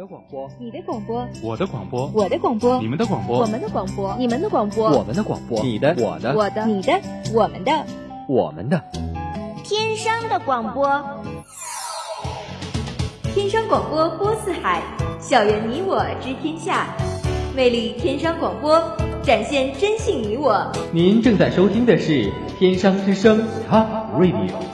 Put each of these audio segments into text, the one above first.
的广播，你的广播，我的广播，我的广播，你们的广播，我们的广播，你们的广播，我们的广播，你的，我的，我的，你的，我们的，我们的，天商的广播，天商广播播四海，校园你我知天下，魅力天商广播，展现真性你我。您正在收听的是天商之声 Top Radio。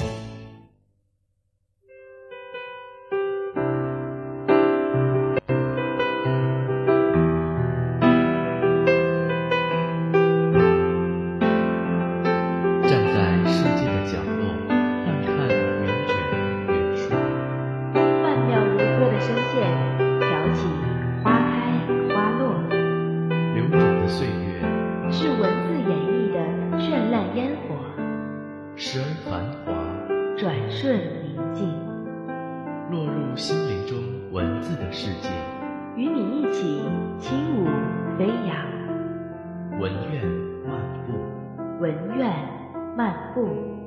转瞬宁静落入心灵中文字的世界。与你一起轻舞飞扬。文苑漫步。文苑漫步。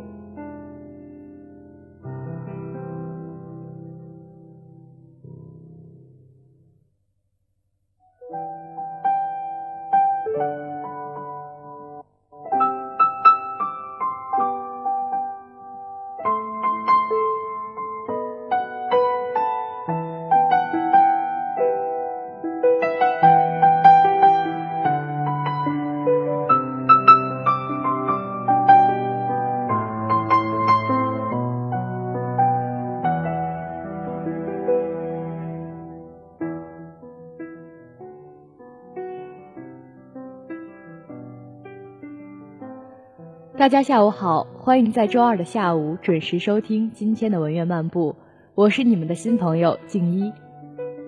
大家下午好，欢迎在周二的下午准时收听今天的文苑漫步，我是你们的新朋友静一。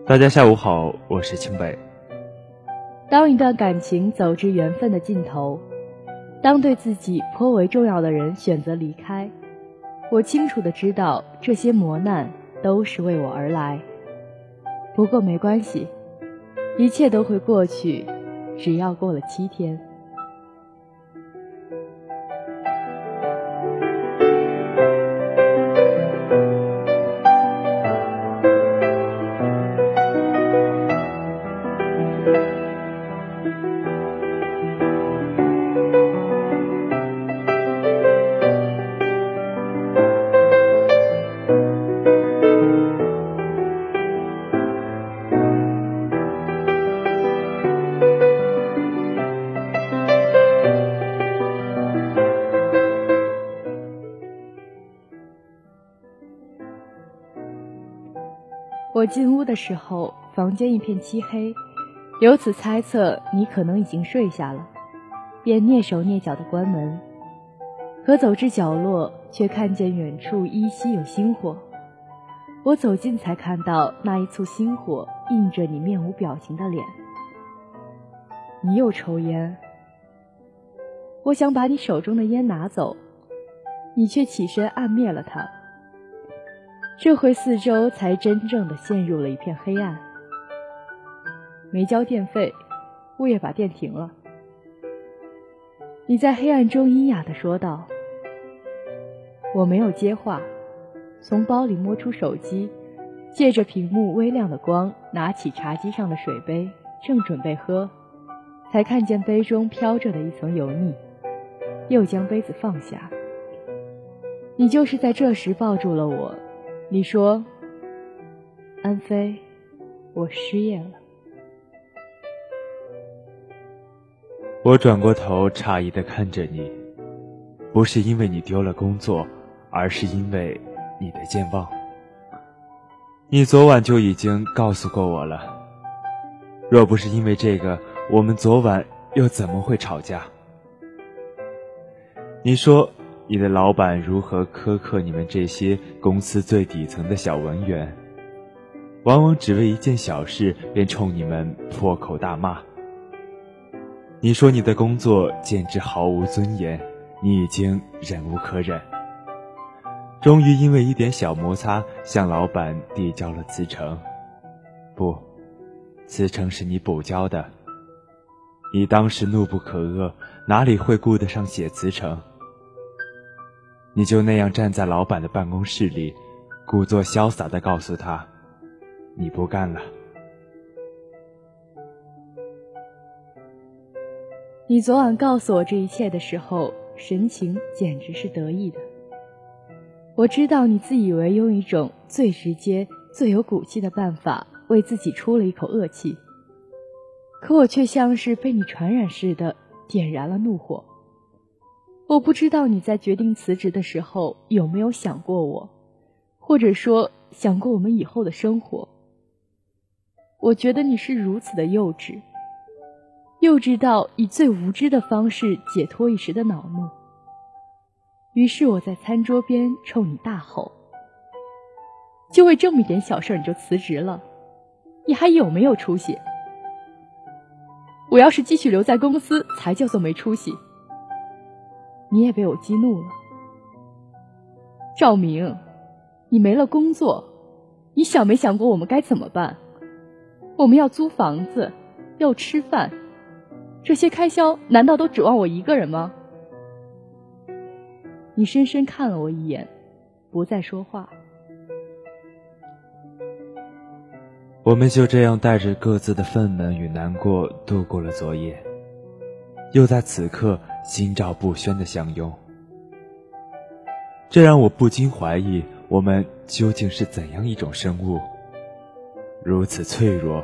大家下午好，我是清北。当一段感情走至缘分的尽头，当对自己颇为重要的人选择离开，我清楚的知道这些磨难都是为我而来。不过没关系，一切都会过去，只要过了七天。我进屋的时候，房间一片漆黑，由此猜测你可能已经睡下了，便蹑手蹑脚的关门。可走至角落，却看见远处依稀有星火。我走近才看到那一簇星火映着你面无表情的脸。你又抽烟。我想把你手中的烟拿走，你却起身按灭了它。这回四周才真正的陷入了一片黑暗。没交电费，物业把电停了。你在黑暗中阴哑的说道：“我没有接话，从包里摸出手机，借着屏幕微亮的光，拿起茶几上的水杯，正准备喝，才看见杯中飘着的一层油腻，又将杯子放下。你就是在这时抱住了我。”你说：“安飞，我失业了。”我转过头，诧异的看着你，不是因为你丢了工作，而是因为你的健忘。你昨晚就已经告诉过我了。若不是因为这个，我们昨晚又怎么会吵架？你说。你的老板如何苛刻你们这些公司最底层的小文员？往往只为一件小事便冲你们破口大骂。你说你的工作简直毫无尊严，你已经忍无可忍，终于因为一点小摩擦向老板递交了辞呈。不，辞呈是你补交的。你当时怒不可遏，哪里会顾得上写辞呈？你就那样站在老板的办公室里故作潇洒的告诉他你不干了。你昨晚告诉我这一切的时候神情简直是得意的。我知道你自以为用一种最直接最有骨气的办法为自己出了一口恶气可我却像是被你传染似的点燃了怒火。我不知道你在决定辞职的时候有没有想过我，或者说想过我们以后的生活。我觉得你是如此的幼稚，幼稚到以最无知的方式解脱一时的恼怒。于是我在餐桌边冲你大吼：“就为这么一点小事你就辞职了？你还有没有出息？我要是继续留在公司，才叫做没出息。”你也被我激怒了，赵明，你没了工作，你想没想过我们该怎么办？我们要租房子，要吃饭，这些开销难道都指望我一个人吗？你深深看了我一眼，不再说话。我们就这样带着各自的愤懑与难过度过了昨夜，又在此刻。心照不宣的相拥，这让我不禁怀疑，我们究竟是怎样一种生物，如此脆弱，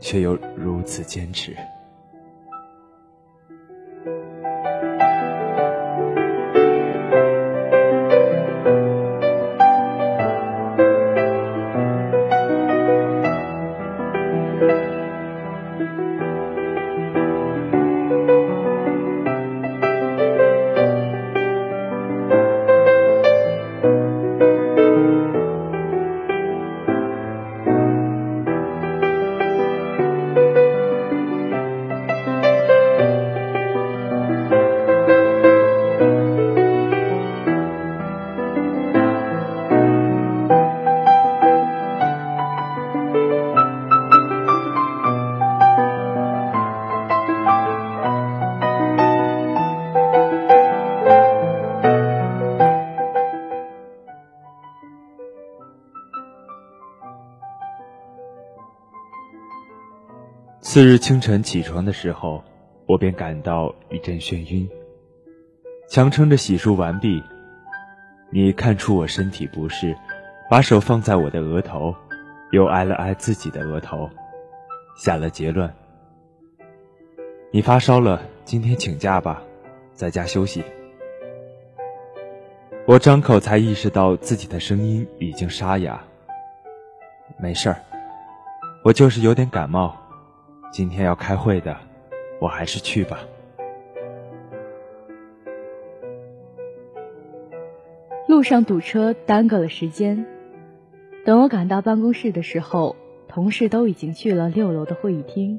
却又如此坚持。次日清晨起床的时候，我便感到一阵眩晕。强撑着洗漱完毕，你看出我身体不适，把手放在我的额头，又挨了挨自己的额头，下了结论：你发烧了，今天请假吧，在家休息。我张口才意识到自己的声音已经沙哑。没事儿，我就是有点感冒。今天要开会的，我还是去吧。路上堵车耽搁了时间，等我赶到办公室的时候，同事都已经去了六楼的会议厅。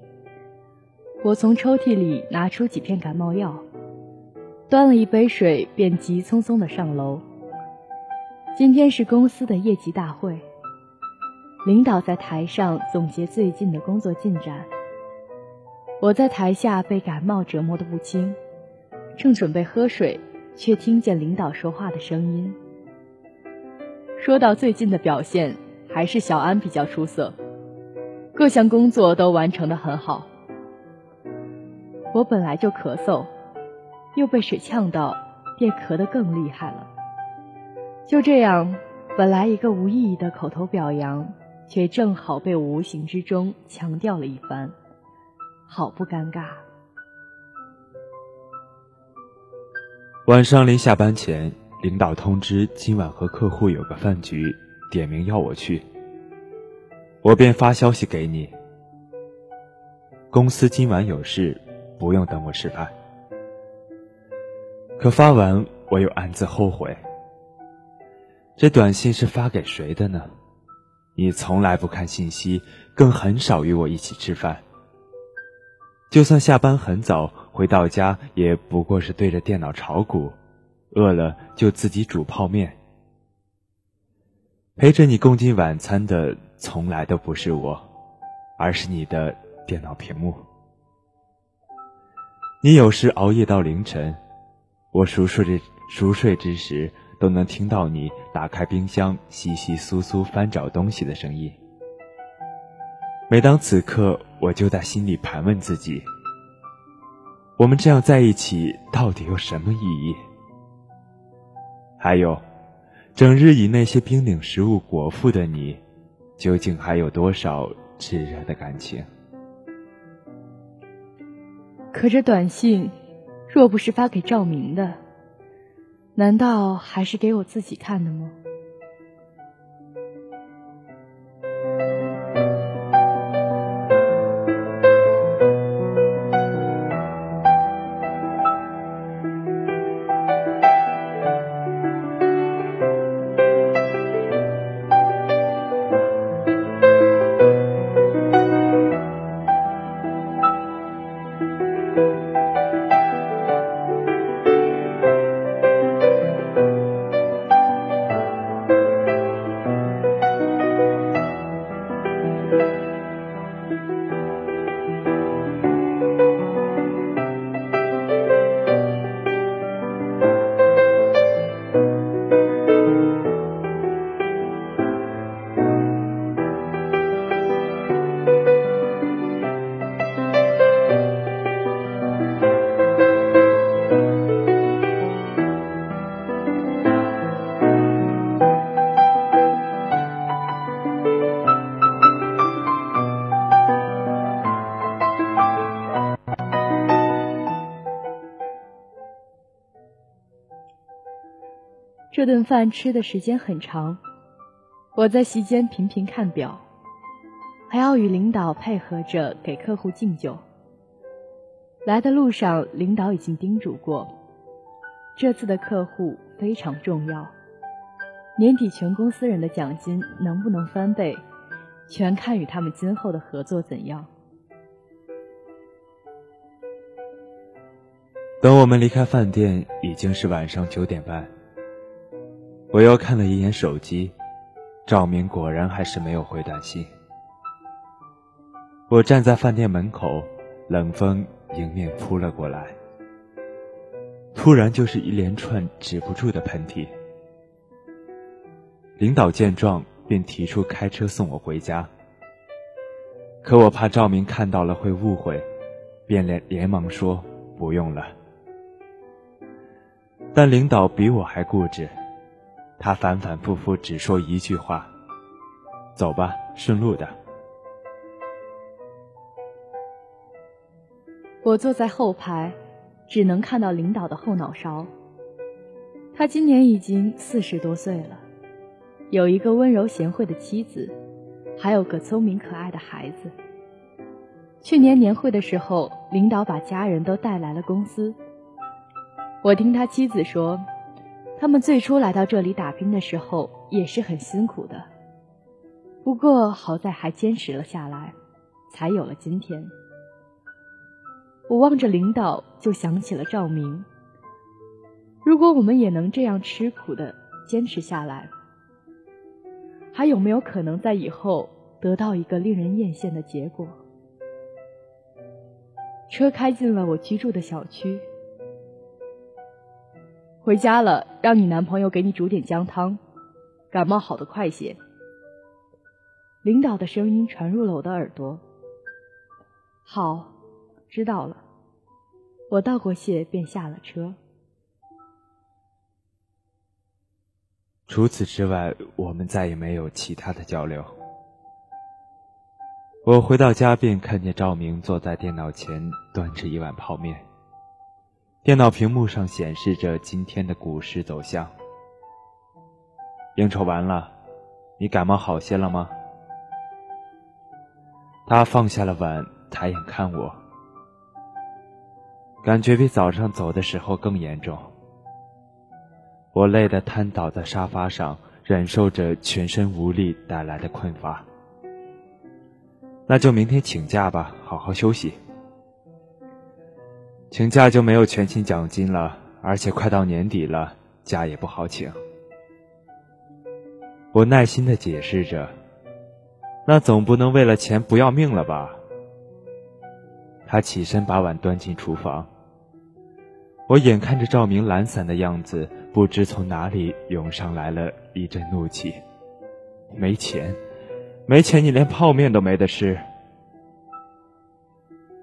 我从抽屉里拿出几片感冒药，端了一杯水，便急匆匆的上楼。今天是公司的业绩大会，领导在台上总结最近的工作进展。我在台下被感冒折磨的不轻，正准备喝水，却听见领导说话的声音。说到最近的表现，还是小安比较出色，各项工作都完成的很好。我本来就咳嗽，又被水呛到，便咳得更厉害了。就这样，本来一个无意义的口头表扬，却正好被无形之中强调了一番。好不尴尬。晚上临下班前，领导通知今晚和客户有个饭局，点名要我去。我便发消息给你。公司今晚有事，不用等我吃饭。可发完，我又暗自后悔。这短信是发给谁的呢？你从来不看信息，更很少与我一起吃饭。就算下班很早回到家，也不过是对着电脑炒股，饿了就自己煮泡面。陪着你共进晚餐的从来都不是我，而是你的电脑屏幕。你有时熬夜到凌晨，我熟睡之熟睡之时，都能听到你打开冰箱、稀稀疏疏翻找东西的声音。每当此刻，我就在心里盘问自己：我们这样在一起到底有什么意义？还有，整日以那些冰冷食物果腹的你，究竟还有多少炽热的感情？可这短信，若不是发给赵明的，难道还是给我自己看的吗？顿饭吃的时间很长，我在席间频频看表，还要与领导配合着给客户敬酒。来的路上，领导已经叮嘱过，这次的客户非常重要，年底全公司人的奖金能不能翻倍，全看与他们今后的合作怎样。等我们离开饭店，已经是晚上九点半。我又看了一眼手机，赵明果然还是没有回短信。我站在饭店门口，冷风迎面扑了过来，突然就是一连串止不住的喷嚏。领导见状，便提出开车送我回家。可我怕赵明看到了会误会，便连连忙说不用了。但领导比我还固执。他反反复复只说一句话：“走吧，顺路的。”我坐在后排，只能看到领导的后脑勺。他今年已经四十多岁了，有一个温柔贤惠的妻子，还有个聪明可爱的孩子。去年年会的时候，领导把家人都带来了公司。我听他妻子说。他们最初来到这里打拼的时候也是很辛苦的，不过好在还坚持了下来，才有了今天。我望着领导，就想起了赵明。如果我们也能这样吃苦的坚持下来，还有没有可能在以后得到一个令人艳羡的结果？车开进了我居住的小区。回家了，让你男朋友给你煮点姜汤，感冒好的快些。领导的声音传入了我的耳朵。好，知道了。我道过谢，便下了车。除此之外，我们再也没有其他的交流。我回到家，便看见赵明坐在电脑前，端着一碗泡面。电脑屏幕上显示着今天的股市走向。应酬完了，你感冒好些了吗？他放下了碗，抬眼看我，感觉比早上走的时候更严重。我累得瘫倒在沙发上，忍受着全身无力带来的困乏。那就明天请假吧，好好休息。请假就没有全勤奖金了，而且快到年底了，假也不好请。我耐心的解释着，那总不能为了钱不要命了吧？他起身把碗端进厨房。我眼看着赵明懒散的样子，不知从哪里涌上来了一阵怒气。没钱，没钱，你连泡面都没得吃。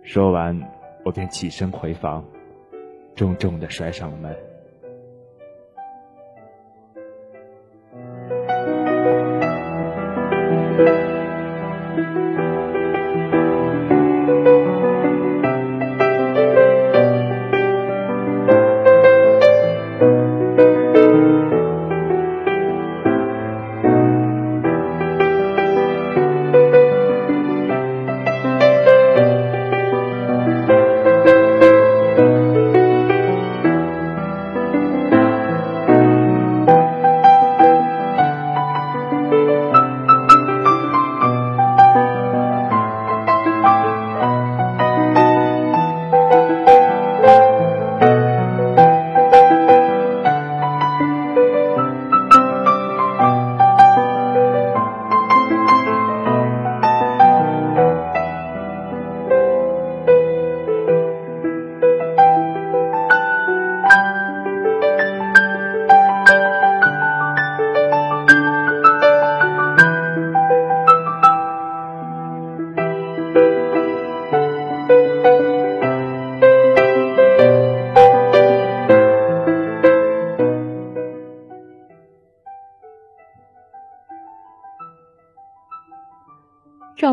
说完。我便起身回房，重重地摔上了门。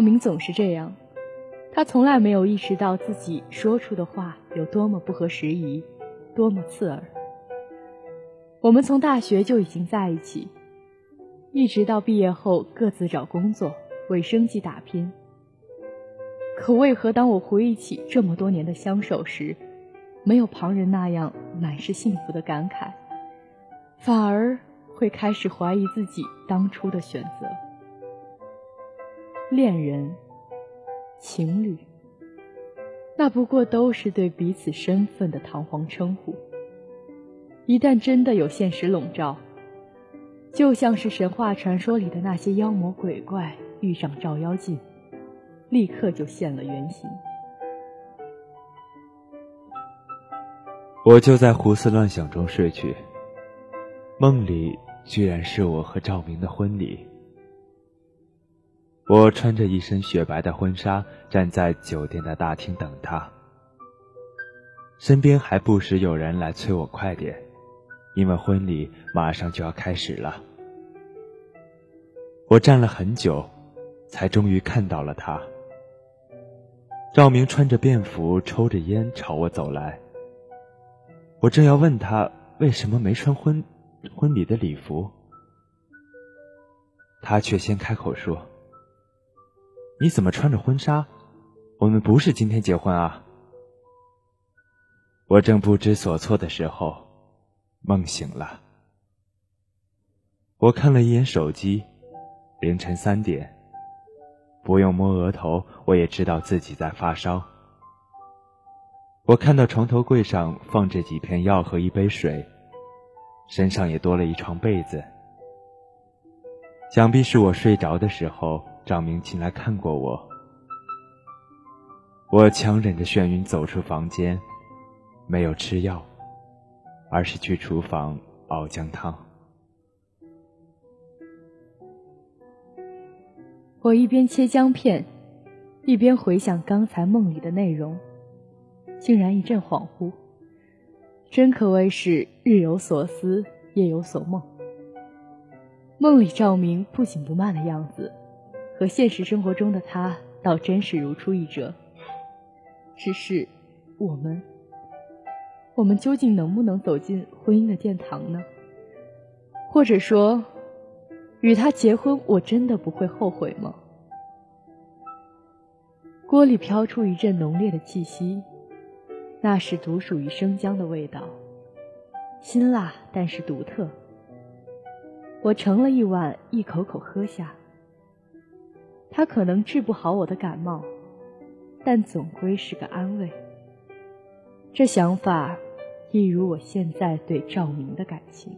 赵明总是这样，他从来没有意识到自己说出的话有多么不合时宜，多么刺耳。我们从大学就已经在一起，一直到毕业后各自找工作，为生计打拼。可为何当我回忆起这么多年的相守时，没有旁人那样满是幸福的感慨，反而会开始怀疑自己当初的选择？恋人、情侣，那不过都是对彼此身份的堂皇称呼。一旦真的有现实笼罩，就像是神话传说里的那些妖魔鬼怪遇上照妖镜，立刻就现了原形。我就在胡思乱想中睡去，梦里居然是我和赵明的婚礼。我穿着一身雪白的婚纱，站在酒店的大厅等他。身边还不时有人来催我快点，因为婚礼马上就要开始了。我站了很久，才终于看到了他。赵明穿着便服，抽着烟朝我走来。我正要问他为什么没穿婚婚礼的礼服，他却先开口说。你怎么穿着婚纱？我们不是今天结婚啊！我正不知所措的时候，梦醒了。我看了一眼手机，凌晨三点。不用摸额头，我也知道自己在发烧。我看到床头柜上放着几片药和一杯水，身上也多了一床被子。想必是我睡着的时候。赵明进来看过我，我强忍着眩晕走出房间，没有吃药，而是去厨房熬姜汤。我一边切姜片，一边回想刚才梦里的内容，竟然一阵恍惚。真可谓是日有所思，夜有所梦。梦里赵明不紧不慢的样子。和现实生活中的他倒真是如出一辙。只是，我们，我们究竟能不能走进婚姻的殿堂呢？或者说，与他结婚，我真的不会后悔吗？锅里飘出一阵浓烈的气息，那是独属于生姜的味道，辛辣但是独特。我盛了一碗，一口口喝下。他可能治不好我的感冒，但总归是个安慰。这想法，一如我现在对赵明的感情。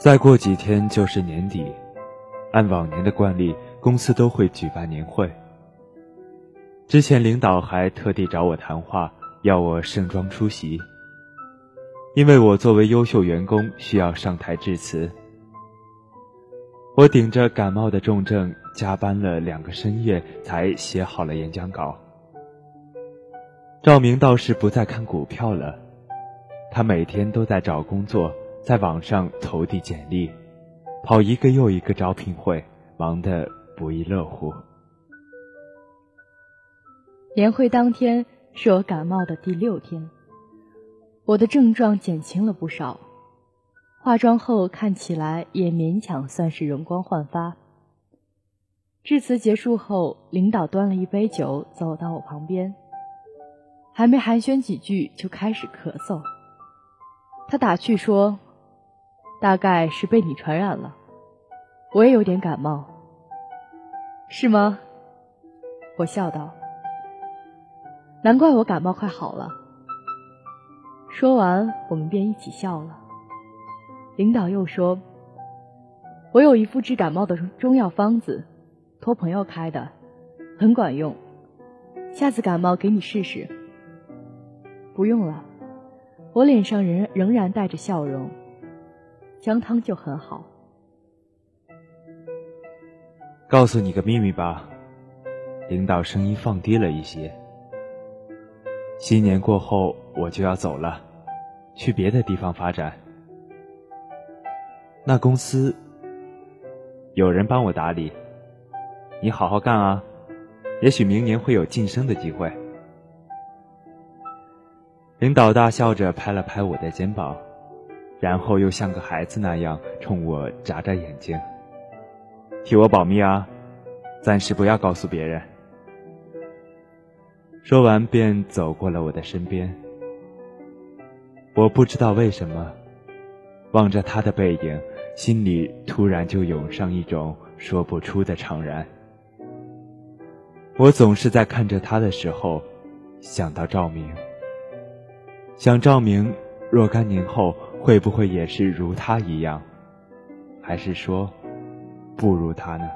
再过几天就是年底，按往年的惯例，公司都会举办年会。之前领导还特地找我谈话，要我盛装出席，因为我作为优秀员工需要上台致辞。我顶着感冒的重症，加班了两个深夜才写好了演讲稿。赵明倒是不再看股票了，他每天都在找工作，在网上投递简历，跑一个又一个招聘会，忙得不亦乐乎。年会当天是我感冒的第六天，我的症状减轻了不少，化妆后看起来也勉强算是容光焕发。致辞结束后，领导端了一杯酒走到我旁边，还没寒暄几句就开始咳嗽。他打趣说：“大概是被你传染了，我也有点感冒，是吗？”我笑道。难怪我感冒快好了。说完，我们便一起笑了。领导又说：“我有一副治感冒的中药方子，托朋友开的，很管用。下次感冒给你试试。”不用了，我脸上仍仍然带着笑容。姜汤就很好。告诉你个秘密吧，领导声音放低了一些。新年过后我就要走了，去别的地方发展。那公司有人帮我打理，你好好干啊，也许明年会有晋升的机会。领导大笑着拍了拍我的肩膀，然后又像个孩子那样冲我眨眨眼睛，替我保密啊，暂时不要告诉别人。说完，便走过了我的身边。我不知道为什么，望着他的背影，心里突然就涌上一种说不出的怅然。我总是在看着他的时候，想到赵明，想赵明若干年后会不会也是如他一样，还是说，不如他呢？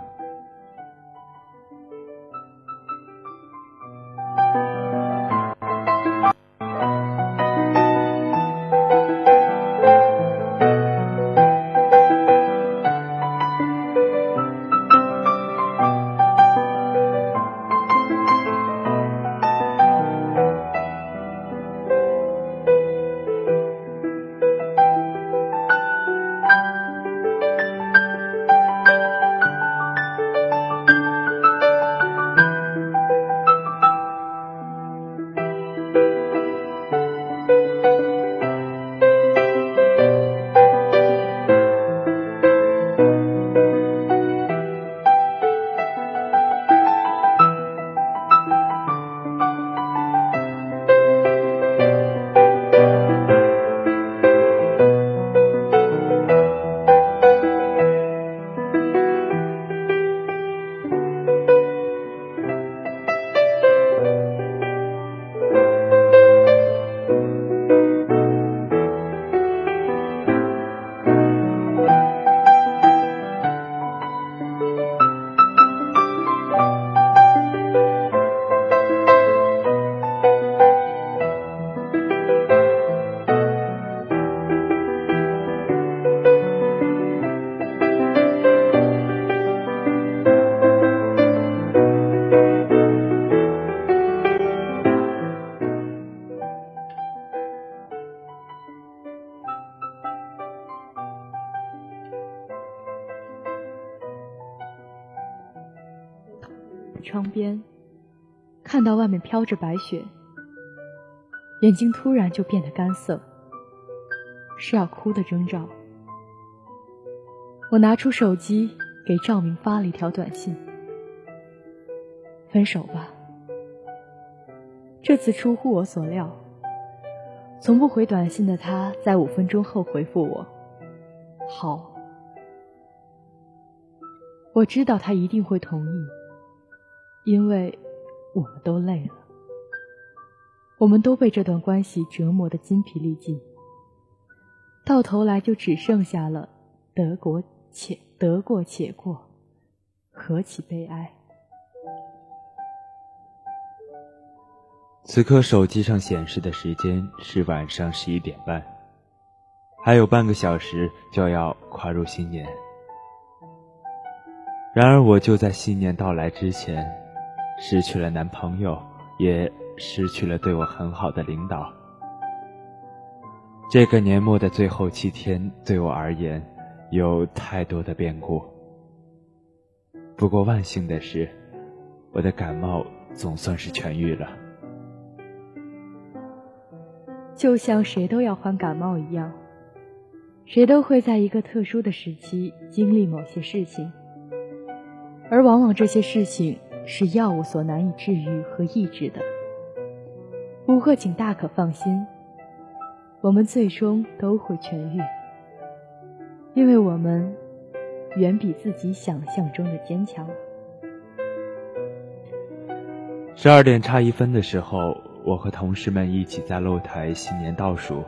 窗边，看到外面飘着白雪，眼睛突然就变得干涩，是要哭的征兆。我拿出手机给赵明发了一条短信：“分手吧。”这次出乎我所料，从不回短信的他在五分钟后回复我：“好。”我知道他一定会同意。因为我们都累了，我们都被这段关系折磨得筋疲力尽，到头来就只剩下了得过且得过且过，何其悲哀！此刻手机上显示的时间是晚上十一点半，还有半个小时就要跨入新年。然而，我就在新年到来之前，失去了男朋友，也失去了对我很好的领导。这个年末的最后七天，对我而言，有太多的变故。不过万幸的是，我的感冒总算是痊愈了。就像谁都要患感冒一样，谁都会在一个特殊的时期经历某些事情，而往往这些事情是药物所难以治愈和抑制的。不过，请大可放心。我们最终都会痊愈，因为我们远比自己想象中的坚强。十二点差一分的时候，我和同事们一起在露台新年倒数。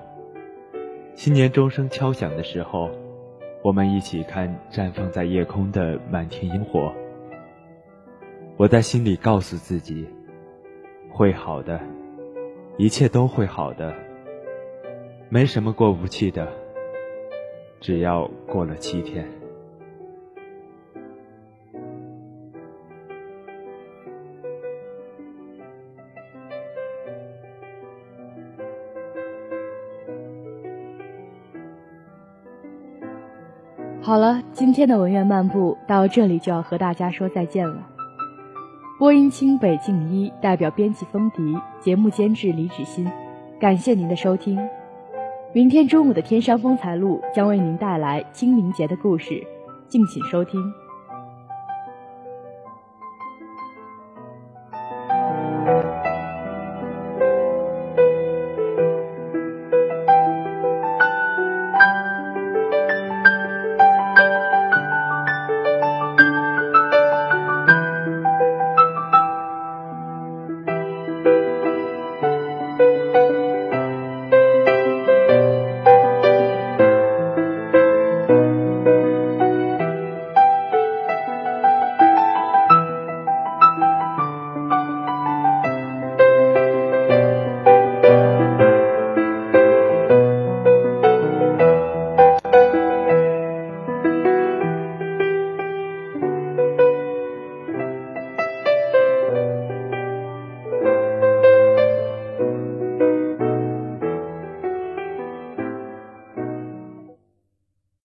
新年钟声敲响的时候，我们一起看绽放在夜空的满天萤火。我在心里告诉自己，会好的，一切都会好的。没什么过不去的，只要过了七天。好了，今天的文苑漫步到这里就要和大家说再见了。播音清北静一，代表编辑风笛，节目监制李芷欣，感谢您的收听。明天中午的《天山风采录》将为您带来清明节的故事，敬请收听。